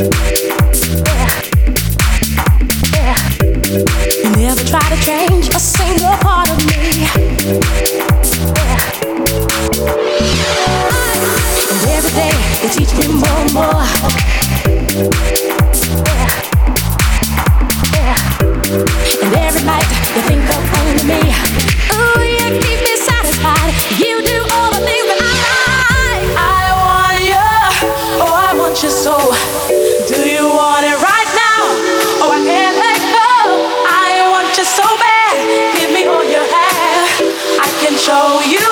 away. Never try